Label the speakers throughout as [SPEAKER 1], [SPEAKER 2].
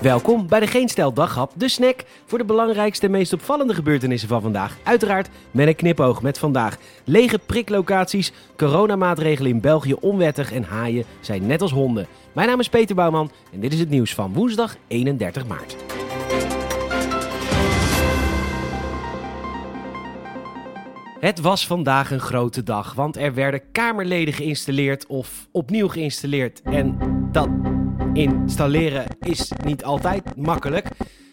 [SPEAKER 1] Welkom bij de Geen Stel Daghap, de snack voor de belangrijkste en meest opvallende gebeurtenissen van vandaag. Uiteraard met een knipoog met vandaag lege priklocaties, coronamaatregelen in België onwettig en haaien zijn net als honden. Mijn naam is Peter Bouwman en dit is het nieuws van woensdag 31 maart. Het was vandaag een grote dag, want er werden Kamerleden geïnstalleerd of opnieuw geïnstalleerd. En dat installeren is niet altijd makkelijk.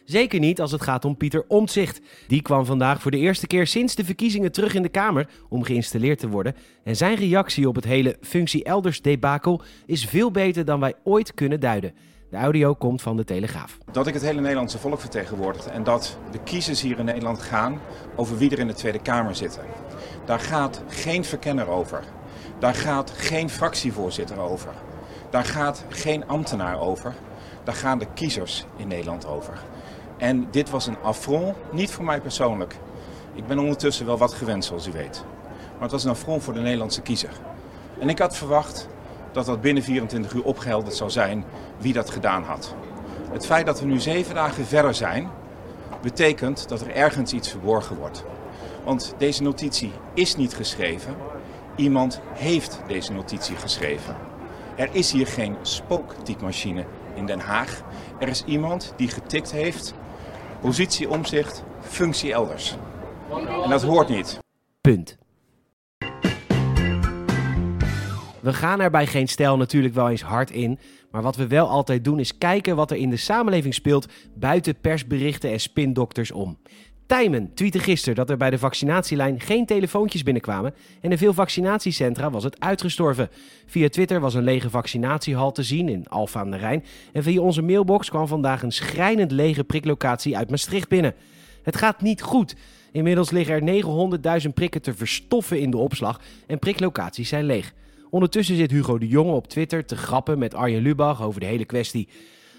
[SPEAKER 1] Zeker niet als het gaat om Pieter Omtzigt. Die kwam vandaag voor de eerste keer sinds de verkiezingen terug in de Kamer om geïnstalleerd te worden. En zijn reactie op het hele functie elders debakel is veel beter dan wij ooit kunnen duiden. De audio komt van de Telegraaf.
[SPEAKER 2] Dat ik het hele Nederlandse volk vertegenwoordig en dat de kiezers hier in Nederland gaan over wie er in de Tweede Kamer zitten. Daar gaat geen verkenner over. Daar gaat geen fractievoorzitter over. Daar gaat geen ambtenaar over. Daar gaan de kiezers in Nederland over. En dit was een affront, niet voor mij persoonlijk. Ik ben ondertussen wel wat gewend, zoals u weet. Maar het was een affront voor de Nederlandse kiezer. En ik had verwacht dat dat binnen 24 uur opgehelderd zou zijn wie dat gedaan had. Het feit dat we nu zeven dagen verder zijn, betekent dat er ergens iets verborgen wordt. Want deze notitie is niet geschreven. Iemand heeft deze notitie geschreven. Er is hier geen spooktypemachine in Den Haag. Er is iemand die getikt heeft, positie omzicht, functie elders. En dat hoort niet.
[SPEAKER 1] Punt. We gaan er bij geen stijl natuurlijk wel eens hard in. Maar wat we wel altijd doen is kijken wat er in de samenleving speelt buiten persberichten en spindokters om. Tijmen tweette gisteren dat er bij de vaccinatielijn geen telefoontjes binnenkwamen en in veel vaccinatiecentra was het uitgestorven. Via Twitter was een lege vaccinatiehal te zien in Alfa aan de Rijn en via onze mailbox kwam vandaag een schrijnend lege priklocatie uit Maastricht binnen. Het gaat niet goed. Inmiddels liggen er 900.000 prikken te verstoffen in de opslag en priklocaties zijn leeg. Ondertussen zit Hugo de Jonge op Twitter te grappen met Arjen Lubach over de hele kwestie.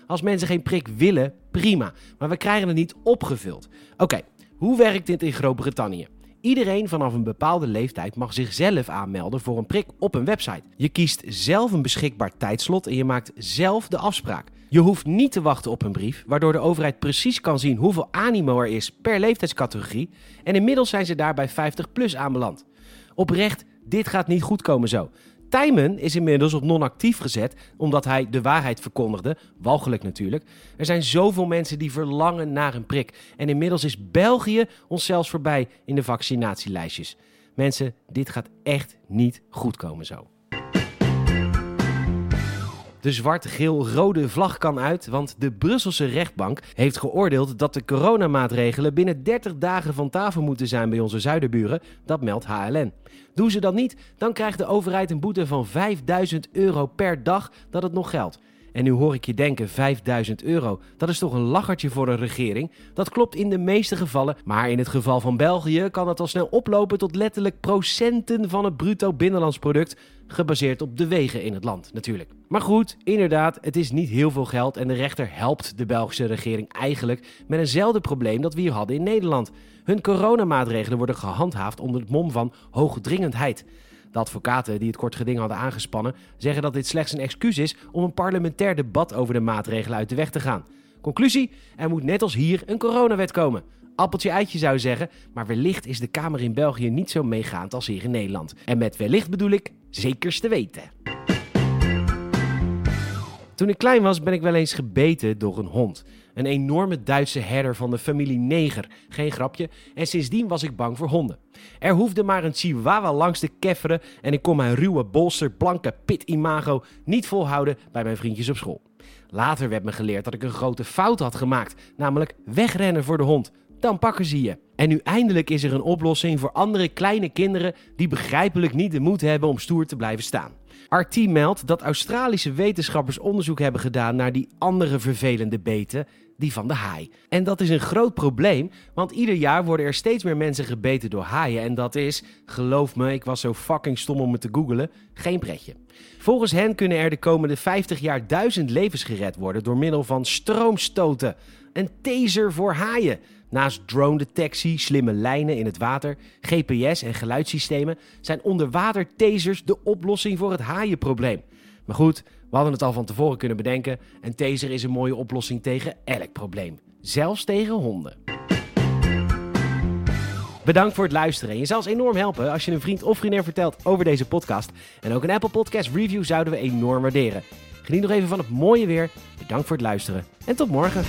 [SPEAKER 1] Als mensen geen prik willen, prima, maar we krijgen het niet opgevuld. Oké, hoe werkt dit in Groot-Brittannië? Iedereen vanaf een bepaalde leeftijd mag zichzelf aanmelden voor een prik op een website. Je kiest zelf een beschikbaar tijdslot en je maakt zelf de afspraak. Je hoeft niet te wachten op een brief, waardoor de overheid precies kan zien hoeveel animo er is per leeftijdscategorie. En inmiddels zijn ze daar bij 50 plus aanbeland. Oprecht, dit gaat niet goed komen zo. Tijmen is inmiddels op non-actief gezet omdat hij de waarheid verkondigde. Walgelijk natuurlijk. Er zijn zoveel mensen die verlangen naar een prik. En inmiddels is België ons zelfs voorbij in de vaccinatielijstjes. Mensen, dit gaat echt niet goed komen zo. De zwart-geel-rode vlag kan uit, want de Brusselse rechtbank heeft geoordeeld dat de coronamaatregelen binnen 30 dagen van tafel moeten zijn bij onze zuiderburen. Dat meldt HLN. Doen ze dat niet, dan krijgt de overheid een boete van 5000 euro per dag dat het nog geldt. En nu hoor ik je denken, 5000 euro, dat is toch een lachertje voor een regering? Dat klopt in de meeste gevallen, maar in het geval van België kan dat al snel oplopen tot letterlijk procenten van het bruto binnenlands product, gebaseerd op de wegen in het land natuurlijk. Maar goed, inderdaad, het is niet heel veel geld en de rechter helpt de Belgische regering eigenlijk met eenzelfde probleem dat we hier hadden in Nederland. Hun coronamaatregelen worden gehandhaafd onder het mom van hoogdringendheid. De advocaten die het kort geding hadden aangespannen zeggen dat dit slechts een excuus is om een parlementair debat over de maatregelen uit de weg te gaan. Conclusie: er moet net als hier een coronawet komen. Appeltje eitje zou zeggen, maar wellicht is de Kamer in België niet zo meegaand als hier in Nederland. En met wellicht bedoel ik zekers te weten. Toen ik klein was ben ik wel eens gebeten door een hond. Een enorme Duitse herder van de familie Neger. Geen grapje. En sindsdien was ik bang voor honden. Er hoefde maar een chihuahua langs te kefferen en ik kon mijn ruwe bolster, blanke pit imago niet volhouden bij mijn vriendjes op school. Later werd me geleerd dat ik een grote fout had gemaakt, namelijk wegrennen voor de hond. Dan pakken ze je. En nu eindelijk is er een oplossing voor andere kleine kinderen die begrijpelijk niet de moed hebben om stoer te blijven staan. RT meldt dat Australische wetenschappers onderzoek hebben gedaan naar die andere vervelende beten, die van de haai. En dat is een groot probleem, want ieder jaar worden er steeds meer mensen gebeten door haaien. En dat is, geloof me, ik was zo fucking stom om het te googlen, geen pretje. Volgens hen kunnen er de komende 50 jaar duizend levens gered worden door middel van stroomstoten. Een taser voor haaien. Naast drone-detectie, slimme lijnen in het water, GPS en geluidssystemen zijn onderwater tasers de oplossing voor het haaienprobleem. Maar goed, We hadden het al van tevoren kunnen bedenken. Een taser is een mooie oplossing tegen elk probleem. Zelfs tegen honden. Bedankt voor het luisteren. En je zal ons enorm helpen als je een vriend of vriendin vertelt over deze podcast. En ook een Apple Podcast review zouden we enorm waarderen. Geniet nog even van het mooie weer. Bedankt voor het luisteren en tot morgen.